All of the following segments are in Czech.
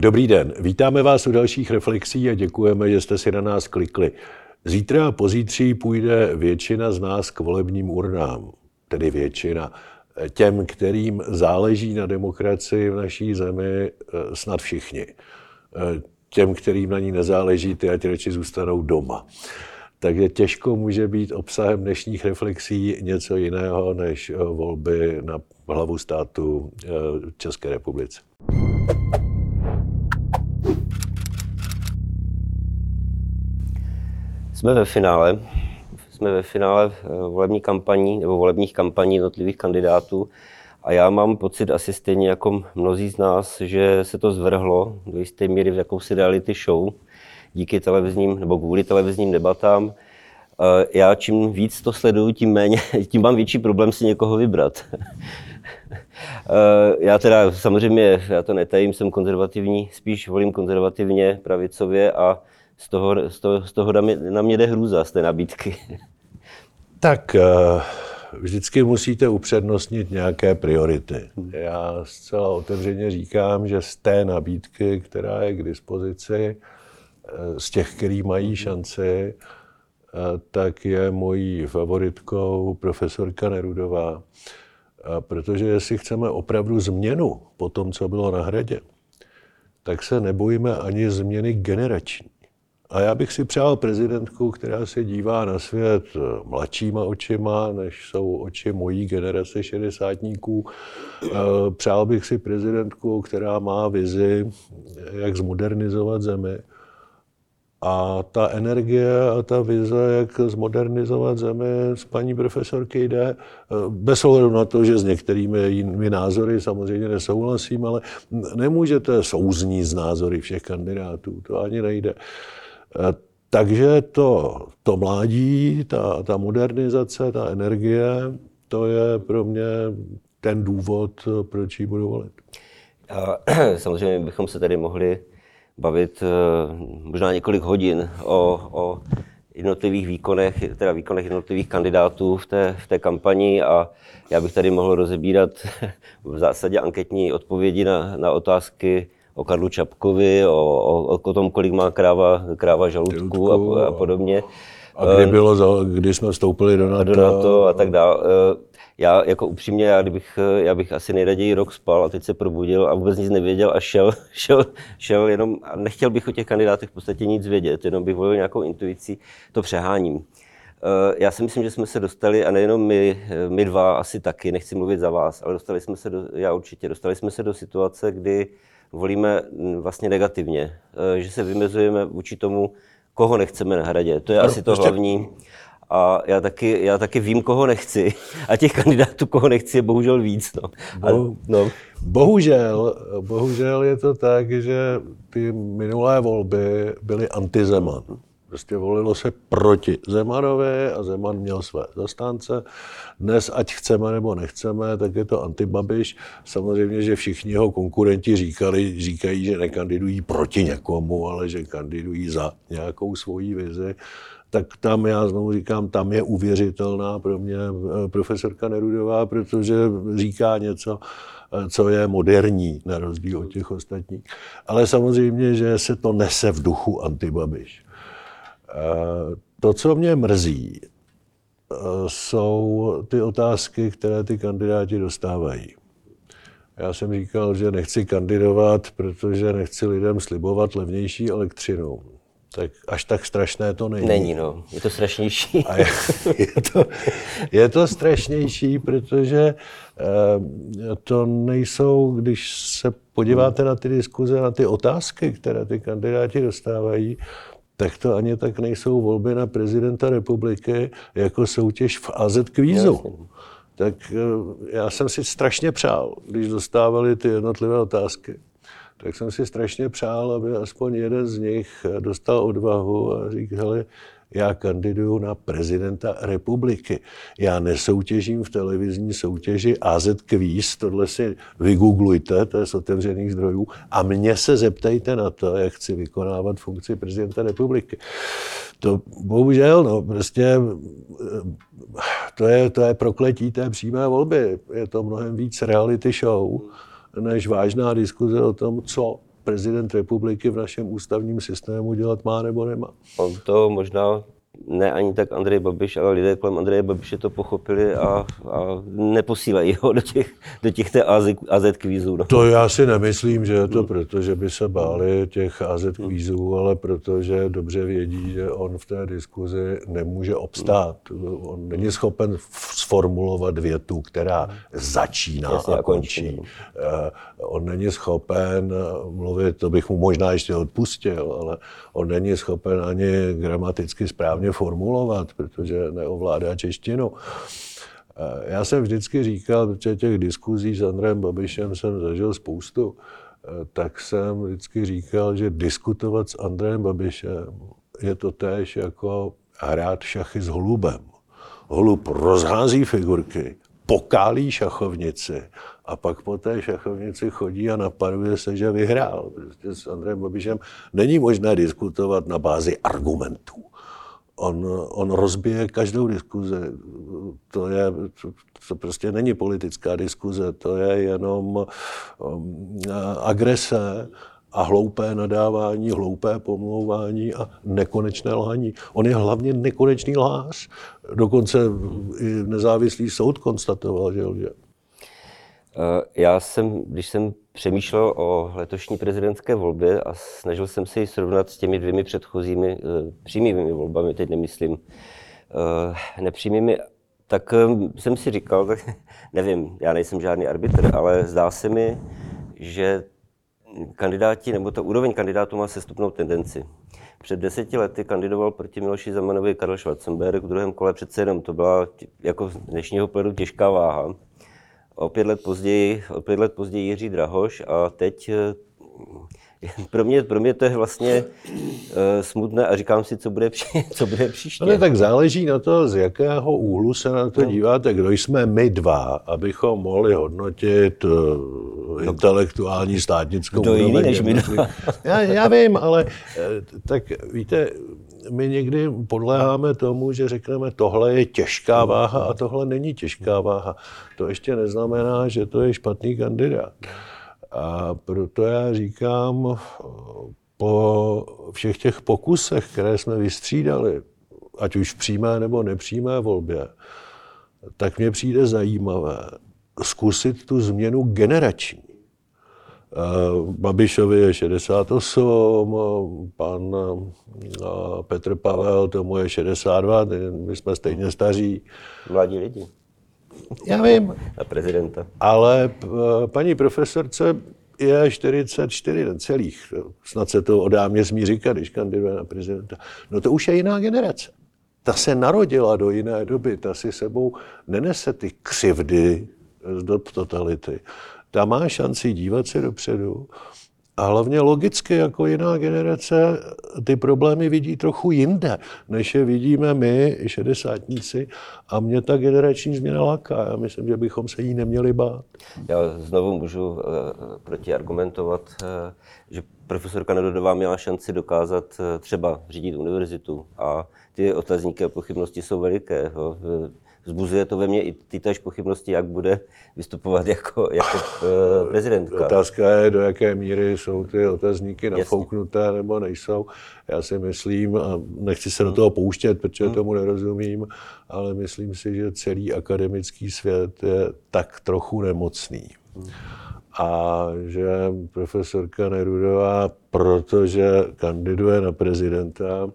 Dobrý den, vítáme vás u dalších reflexí a děkujeme, že jste si na nás klikli. Zítra a pozítří půjde většina z nás k volebním urnám, tedy většina. Těm, kterým záleží na demokracii v naší zemi, eh, snad všichni. Eh, těm, kterým na ní nezáleží, ty ať radši zůstanou doma. Takže těžko může být obsahem dnešních reflexí něco jiného než eh, volby na hlavu státu České republice. Jsme ve finále. Jsme ve finále eh, volební kampaní nebo volebních kampaní jednotlivých kandidátů. A já mám pocit asi stejně jako mnozí z nás, že se to zvrhlo do jisté míry v jakousi reality show díky televizním nebo kvůli televizním debatám. Eh, já čím víc to sleduju, tím méně, tím mám větší problém si někoho vybrat. Eh, já teda samozřejmě, já to netajím, jsem konzervativní, spíš volím konzervativně, pravicově a z toho, z toho, z toho na, mě, na mě jde hrůza z té nabídky. Tak eh, vždycky musíte upřednostnit nějaké priority. Já zcela otevřeně říkám, že z té nabídky, která je k dispozici, eh, z těch, který mají šanci, eh, tak je mojí favoritkou profesorka Nerudová. Protože jestli chceme opravdu změnu po tom, co bylo na hradě, tak se nebojíme ani změny generační. A já bych si přál prezidentku, která se dívá na svět mladšíma očima, než jsou oči mojí generace šedesátníků. Eh, přál bych si prezidentku, která má vizi, jak zmodernizovat zemi. A ta energie a ta vize, jak zmodernizovat zemi, z paní profesorky jde, eh, bez ohledu na to, že s některými jinými názory samozřejmě nesouhlasím, ale nemůžete souznít z názory všech kandidátů, to ani nejde. Eh, takže to, to mládí, ta, ta modernizace, ta energie, to je pro mě ten důvod, proč ji budu volit. Samozřejmě bychom se tady mohli bavit eh, možná několik hodin o, o jednotlivých výkonech, teda výkonech jednotlivých kandidátů v té, v té kampani a já bych tady mohl rozebírat v zásadě anketní odpovědi na, na otázky o Karlu Čapkovi, o, o, o tom, kolik má kráva, kráva žaludku a, a podobně. A kdy, bylo, za, kdy jsme vstoupili do NATO. Do NATO a tak dále. Já jako upřímně, já, kdybych, já bych asi nejraději rok spal a teď se probudil a vůbec nic nevěděl a šel, šel, šel jenom, a nechtěl bych o těch kandidátech v podstatě nic vědět, jenom bych volil nějakou intuicí, to přeháním. Já si myslím, že jsme se dostali, a nejenom my, my dva asi taky, nechci mluvit za vás, ale dostali jsme se do, já určitě, dostali jsme se do situace, kdy volíme vlastně negativně, eh, že se vymezujeme vůči tomu, koho nechceme na hradě. To je asi to hlavní. A já taky, já taky vím, koho nechci. A těch kandidátů, koho nechci, je bohužel víc. No. A, no. Bohužel, bohužel je to tak, že ty minulé volby byly antizeman. Prostě volilo se proti Zemanovi a Zeman měl své zastánce. Dnes, ať chceme nebo nechceme, tak je to antibabiš. Samozřejmě, že všichni jeho konkurenti říkali, říkají, že nekandidují proti někomu, ale že kandidují za nějakou svoji vizi. Tak tam já znovu říkám, tam je uvěřitelná pro mě eh, profesorka Nerudová, protože říká něco, eh, co je moderní, na rozdíl od těch ostatních. Ale samozřejmě, že se to nese v duchu antibabiš. To, co mě mrzí, jsou ty otázky, které ty kandidáti dostávají. Já jsem říkal, že nechci kandidovat, protože nechci lidem slibovat levnější elektřinu. Tak až tak strašné to není. Není, no. Je to strašnější. A je, je, to, je to strašnější, protože eh, to nejsou, když se podíváte na ty diskuze, na ty otázky, které ty kandidáti dostávají, tak to ani tak nejsou volby na prezidenta republiky jako soutěž v AZ kvízu. Tak eh, já jsem si strašně přál, když dostávali ty jednotlivé otázky, tak jsem si strašně přál, aby aspoň jeden z nich dostal odvahu a říkal, hele, já kandiduju na prezidenta republiky. Já nesoutěžím v televizní soutěži AZ Quiz, tohle si vygooglujte, to je z otevřených zdrojů, a mě se zeptejte na to, jak chci vykonávat funkci prezidenta republiky. To bohužel, no, prostě to je, to je prokletí té přímé volby. Je to mnohem víc reality show, než vážná diskuze o tom, co prezident republiky v našem ústavním systému dělat má nebo nemá. On to možná ne ani tak Andrej Babiš, ale lidé kolem Andreje Babiše to pochopili a, a neposílají ho do těch, do těch té AZ, AZ kvízů. No. To já si nemyslím, že je to proto, že by se báli těch AZ kvízů, ale protože dobře vědí, že on v té diskuzi nemůže obstát. On není schopen sformulovat větu, která začíná Jasně, a končí. Eh, on není schopen mluvit, to bych mu možná ještě odpustil, ale on není schopen ani gramaticky správně formulovat, protože neovládá češtinu. Já jsem vždycky říkal, protože těch diskuzí s Andrejem Babišem jsem zažil spoustu, tak jsem vždycky říkal, že diskutovat s Andrejem Babišem je to též jako hrát šachy s holubem. Holub rozhází figurky, pokálí šachovnici a pak po té šachovnici chodí a napaduje se, že vyhrál. Prostě s Andrejem Babišem není možné diskutovat na bázi argumentů. On, on rozbije každou diskuzi. To, je, to, to prostě není politická diskuze, to je jenom um, agrese a hloupé nadávání, hloupé pomlouvání a nekonečné lhaní. On je hlavně nekonečný lhář. Dokonce i nezávislý soud konstatoval, že lže. Eh, já jsem, když jsem přemýšlel o letošní prezidentské volbě a snažil jsem se ji srovnat s těmi dvěmi předchozími eh, přímými volbami, teď nemyslím eh, nepřímými, tak jsem si říkal, tak nevím, já nejsem žádný arbitr, ale zdá se mi, že kandidáti, nebo ta úroveň kandidátů má sestupnou tendenci. Před deseti lety kandidoval proti Miloši Zemanovi Karel Schwarzenberg, v druhém kole přece jenom. To byla jako z dnešního pohledu těžká váha o pět let později, o pět let později Jiří Drahoš a teď eh, pro mě, pro mě to je vlastně uh, smutné a říkám si, co bude, co bude příště. No ne, tak záleží na to, z jakého úhlu se na to no. díváte. Kdo jsme my dva, abychom mohli hodnotit uh, intelektuální státnickou Kdo jiný než my dva. já, já vím, ale tak víte, my někdy podléháme tomu, že řekneme, tohle je těžká váha a tohle není těžká váha. To ještě neznamená, že to je špatný kandidát. A proto já říkám, po všech těch pokusech, které jsme vystřídali, ať už v přímé nebo nepřímé volbě, tak mně přijde zajímavé zkusit tu změnu generační. Babišovi je 68, pan Petr Pavel, tomu je 62, my jsme stejně staří. Mladí lidi. Já vím. A prezidenta. Ale paní profesorce je 44 celých. Snad se to odá mě smí říkat, když kandiduje na prezidenta. No to už je jiná generace. Ta se narodila do jiné doby, ta si sebou nenese ty křivdy z dob totality ta má šanci dívat se dopředu a hlavně logicky jako jiná generace ty problémy vidí trochu jinde, než je vidíme my, šedesátníci, a mě ta generační změna láká. Já myslím, že bychom se jí neměli bát. Já znovu můžu uh, protiargumentovat, uh, že profesorka Nedodová měla šanci dokázat uh, třeba řídit univerzitu a ty otazníky a pochybnosti jsou veliké. Uh, vzbuzuje to ve mně i ty tež pochybnosti, jak bude vystupovat jako, jako uh, prezidentka. Otázka je, do jaké míry jsou ty otazníky nafouknuté Jasně. nebo nejsou. Já si myslím, a nechci se hmm. do toho pouštět, protože hmm. tomu nerozumím, ale myslím si, že celý akademický svět je tak trochu nemocný. Hmm. A že profesorka Nerudová, protože kandiduje na prezidenta, Eh,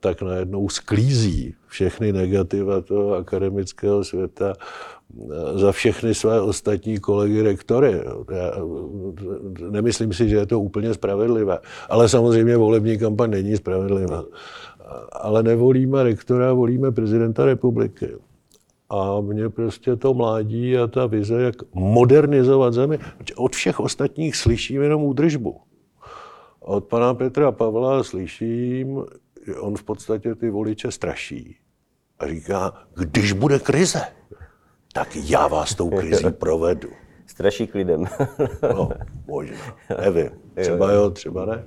tak najednou sklízí všechny negativa toho akademického světa eh, za všechny své ostatní kolegy rektory. Já eh, nemyslím si, že je to úplně spravedlivé. Ale samozřejmě volební kampaň není spravedlivá. Ale nevolíme rektora, volíme prezidenta republiky. A mě prostě to mládí a ta vize, jak modernizovat zemi. Od všech ostatních slyším jenom údržbu. Od pana Petra Pavla slyším, on v podstatě ty voliče straší a říká, když bude krize, tak já vás tou krizí provedu. Straší k lidem. no, možná, nevím. Třeba jo, třeba ne.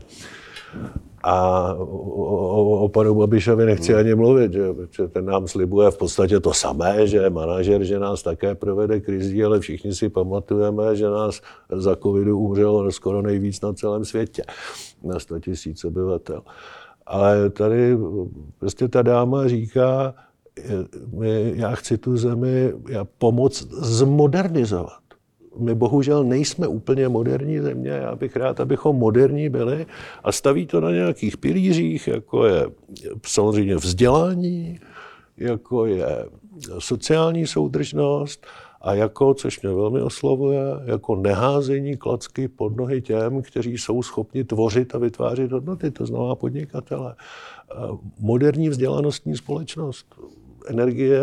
A o, o, o panu Babišovi nechci ani mluvit, že, protože ten nám slibuje v podstatě to samé, že je manažer, že nás také provede krizí, ale všichni si pamatujeme, že nás za covidu umřelo skoro nejvíc na celém světě, na 100 tisíc obyvatel. Ale tady prostě ta dáma říká, já chci tu zemi já pomoct zmodernizovat my bohužel nejsme úplně moderní země. Já bych rád, abychom moderní byli a staví to na nějakých pilířích, jako je samozřejmě vzdělání, jako je sociální soudržnost a jako, což mě velmi oslovuje, jako neházení klacky pod nohy těm, kteří jsou schopni tvořit a vytvářet hodnoty, to znamená podnikatele. Moderní vzdělanostní společnost, energie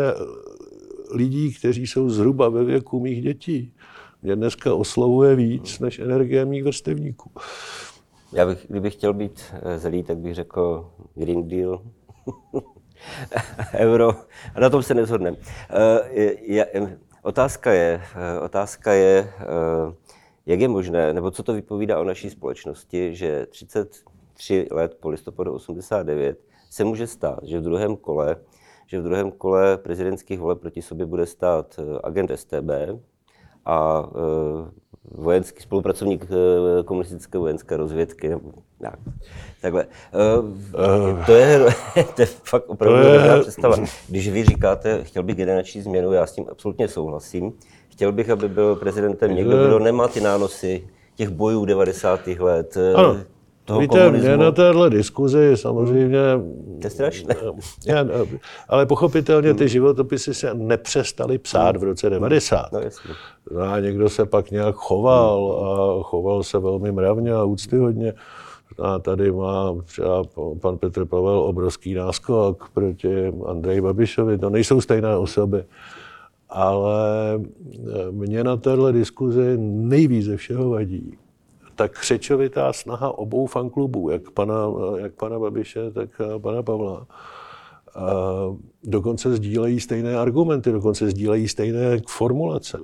lidí, kteří jsou zhruba ve věku mých dětí, mě dneska oslovuje víc než energie mých vrstevníků. Já bych, kdybych chtěl být eh, zelí, tak bych řekl Green Deal, euro, a na tom se nezhodneme. Uh, otázka je, uh, otázka je uh, jak je možné, nebo co to vypovídá o naší společnosti, že 33 let po listopadu 89 se může stát, že v druhém kole, že v druhém kole prezidentských voleb proti sobě bude stát agent STB, a vojenský spolupracovník e, komunistické vojenské rozvědky. Nebo, tak, takhle. E, to, je, to je fakt opravdu dobrá představa. Když vy říkáte, chtěl bych generační změnu, já s tím absolutně souhlasím. Chtěl bych, aby byl prezidentem někdo, kdo nemá ty nánosy těch bojů 90. let. Ano toho Víte, komunismu. mě na téhle diskuzi samozřejmě... To je strašné. Já, ale pochopitelně ty životopisy se nepřestaly psát v roce 90. No, jasně. A někdo se pak nějak choval a choval se velmi mravně a úctyhodně. A tady má třeba pan Petr Pavel obrovský náskok proti Andreji Babišovi. To nejsou stejné osoby. Ale mě na téhle diskuzi nejvíc ze všeho vadí, tak křečovitá snaha obou fanklubů, jak pana, jak pana Babiše, tak pana Pavla, a dokonce sdílejí stejné argumenty, dokonce sdílejí stejné formulace.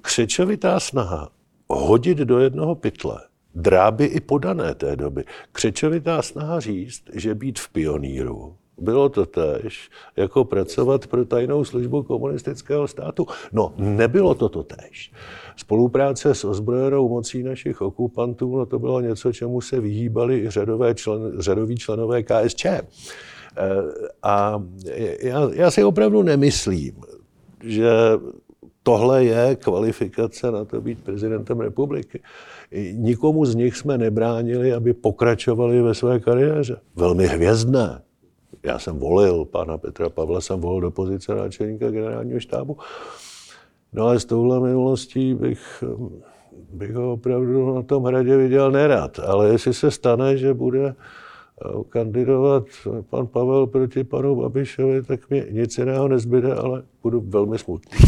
Křečovitá snaha hodit do jednoho pytle dráby i podané té doby. Křečovitá snaha říct, že být v pioníru bylo to tež, jako pracovat pro tajnou službu komunistického státu. No, nebylo to to tež. Spolupráce s ozbrojenou mocí našich okupantů, no to bylo něco, čemu se vyhýbali i řadové člen, řadoví členové KSČ. E, a já, já si opravdu nemyslím, že tohle je kvalifikace na to být prezidentem republiky. Nikomu z nich jsme nebránili, aby pokračovali ve své kariéře. Velmi hvězdné. Já jsem volil pana Petra Pavla, jsem volil do pozice náčelníka generálního štábu. No ale s touhle minulostí bych, bych ho opravdu na tom hradě viděl nerad. Ale jestli se stane, že bude eh, kandidovat pan Pavel proti panu Babišovi, tak mi nic jiného nezbyde, ale budu velmi smutný.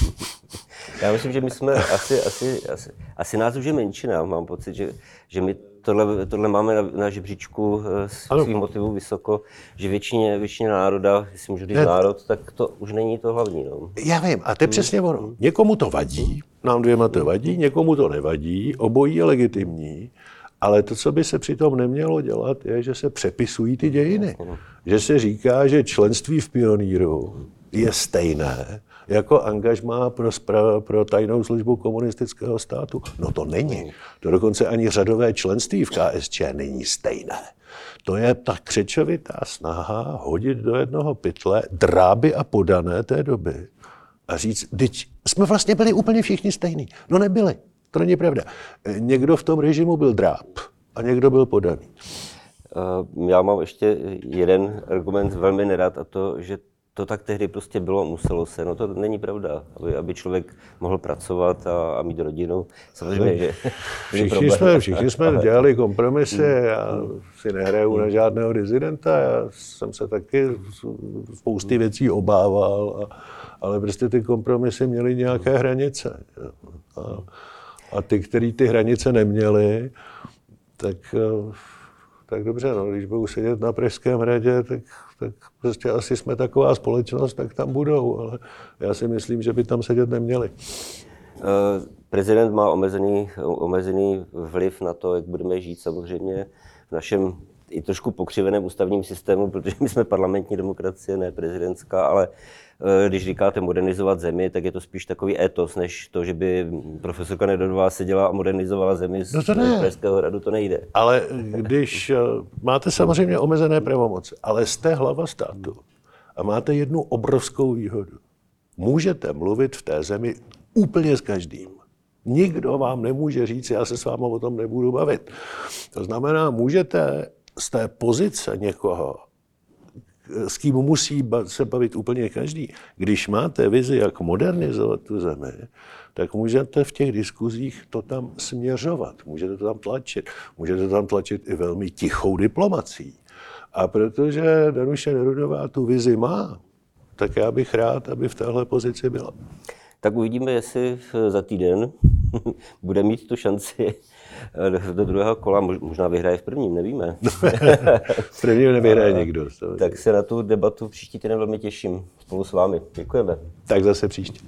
Já myslím, že my jsme asi, asi, asi, asi nás už je menšina. Mám pocit, že, že my tohle, tohle máme na, na žebříčku eh, svých motivů vysoko, že většině, většině národa, jestli můžu říct národ, tak to už není to hlavní. No. Já vím, a to je přesně ono. Někomu to vadí, nám dvěma to vadí, někomu to nevadí, obojí je legitimní, ale to, co by se přitom nemělo dělat, je, že se přepisují ty dějiny. Že se říká, že členství v pioníru je stejné jako angažmá pro, spra- pro tajnou službu komunistického státu. No to není. To dokonce ani řadové členství v KSČ není stejné. To je ta křečovitá snaha hodit do jednoho pytle dráby a podané té doby a říct, teď jsme vlastně byli úplně všichni stejní. No nebyli. To není pravda. Někdo v tom režimu byl dráb a někdo byl podaný. Eh, já mám ještě jeden argument velmi nerad a to, že to tak tehdy prostě bylo, muselo se. No to není pravda, aby, aby člověk mohl pracovat a, a mít rodinu. Samozřejmě, že všichni jsme, všichni jsme ale... dělali kompromisy, hmm. já si nehraju na žádného dizidenta, já jsem se taky spousty věcí obával, a, ale prostě ty kompromisy měly nějaké hranice. A, a ty, kteří ty hranice neměli, tak, tak dobře, no, když budou sedět na Pražském hradě, tak tak prostě asi jsme taková společnost, tak tam budou, ale já si myslím, že by tam sedět neměli. Eh, prezident má omezený, omezený vliv na to, jak budeme žít samozřejmě v našem i trošku pokřiveném ústavním systému, protože my jsme parlamentní demokracie, ne prezidentská, ale eh, když říkáte modernizovat zemi, tak je to spíš takový étos, než to, že by profesorka Nedodová seděla a modernizovala zemi z no to ne. Pražského hradu, to nejde. Ale když eh, máte samozřejmě omezené pravomoci, ale jste hlava státu a máte jednu obrovskou výhodu. Můžete mluvit v té zemi úplně s každým. Nikdo vám nemůže říct, já se s vámi o tom nebudu bavit. To znamená, můžete z té pozice někoho, s kým musí se bavit úplně každý. Když máte vizi, jak modernizovat tu zemi, tak můžete v těch diskuzích to tam směřovat, můžete to tam tlačit. Můžete to tam tlačit i velmi tichou diplomací. A protože Danuše Nerudová tu vizi má, tak já bych rád, aby v téhle pozici byla. Tak uvidíme, jestli za týden bude mít tu šanci do druhého kola, možná vyhraje v prvním, nevíme. v prvním nevyhraje nikdo. Tak se na tu debatu příští týden velmi těším spolu s vámi. Děkujeme. Tak zase příště.